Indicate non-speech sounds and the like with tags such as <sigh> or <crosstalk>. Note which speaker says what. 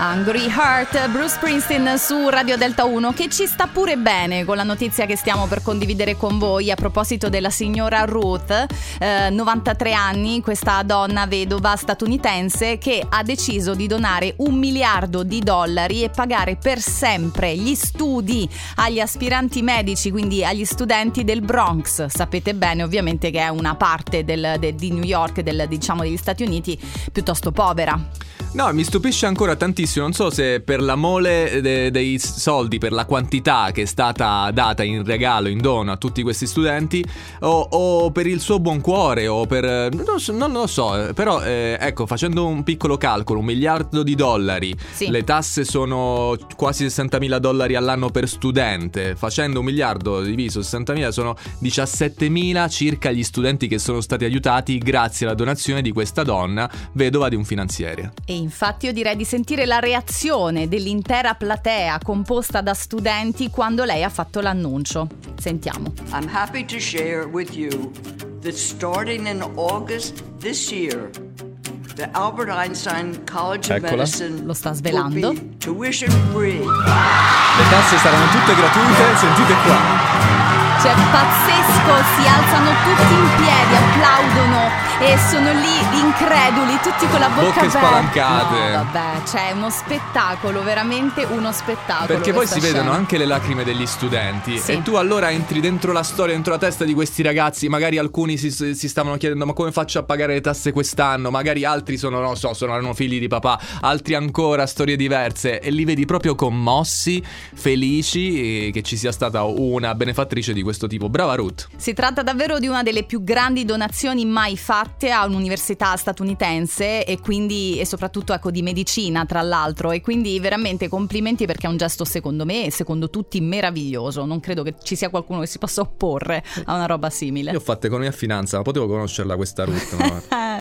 Speaker 1: Angry Heart, Bruce Springsteen su Radio Delta 1 che ci sta pure bene con la notizia che stiamo per condividere con voi a proposito della signora Ruth, eh, 93 anni, questa donna vedova statunitense che ha deciso di donare un miliardo di dollari e pagare per sempre gli studi agli aspiranti medici, quindi agli studenti del Bronx. Sapete bene ovviamente che è una parte del, de, di New York, del, diciamo degli Stati Uniti, piuttosto povera.
Speaker 2: No, mi stupisce ancora tantissimo, non so se per la mole de- dei soldi, per la quantità che è stata data in regalo, in dono a tutti questi studenti, o, o per il suo buon cuore, o per... non, so, non lo so, però eh, ecco, facendo un piccolo calcolo, un miliardo di dollari,
Speaker 1: Sì.
Speaker 2: le tasse sono quasi 60.000 dollari all'anno per studente, facendo un miliardo diviso 60.000 sono 17.000 circa gli studenti che sono stati aiutati grazie alla donazione di questa donna, vedova di un finanziere.
Speaker 1: E infatti io direi di sentire la reazione dell'intera platea composta da studenti quando lei ha fatto l'annuncio. Sentiamo.
Speaker 3: I'm happy to share with you that starting in August this year, the Albert Einstein College of
Speaker 2: Eccola.
Speaker 3: Medicine
Speaker 1: Lo sta svelando.
Speaker 3: be tuition free.
Speaker 2: Le tasse saranno tutte gratuite, sentite qua.
Speaker 1: Cioè, pazzesco, si alzano tutti in piedi, applaudono e sono lì increduli, tutti con la bocca
Speaker 2: Bocche
Speaker 1: aperta.
Speaker 2: spalancate.
Speaker 1: No, vabbè, c'è uno spettacolo, veramente uno spettacolo.
Speaker 2: Perché poi si vedono
Speaker 1: scena.
Speaker 2: anche le lacrime degli studenti
Speaker 1: Sì.
Speaker 2: e tu allora entri dentro la storia, dentro la testa di questi ragazzi, magari alcuni si, si stavano chiedendo ma come faccio a pagare le tasse quest'anno, magari altri sono, non so, sono erano figli di papà, altri ancora storie diverse e li vedi proprio commossi, felici eh, che ci sia stata una benefattrice di questo tipo. Brava Ruth.
Speaker 1: Si tratta davvero di una delle più grandi donazioni mai fatte a un'università statunitense e quindi e soprattutto ecco di medicina tra l'altro e quindi veramente complimenti perché è un gesto secondo me e secondo tutti meraviglioso. Non credo che ci sia qualcuno che si possa opporre a una roba simile.
Speaker 2: Io ho fatto economia e finanza, ma potevo conoscerla questa Ruth. ma- <laughs>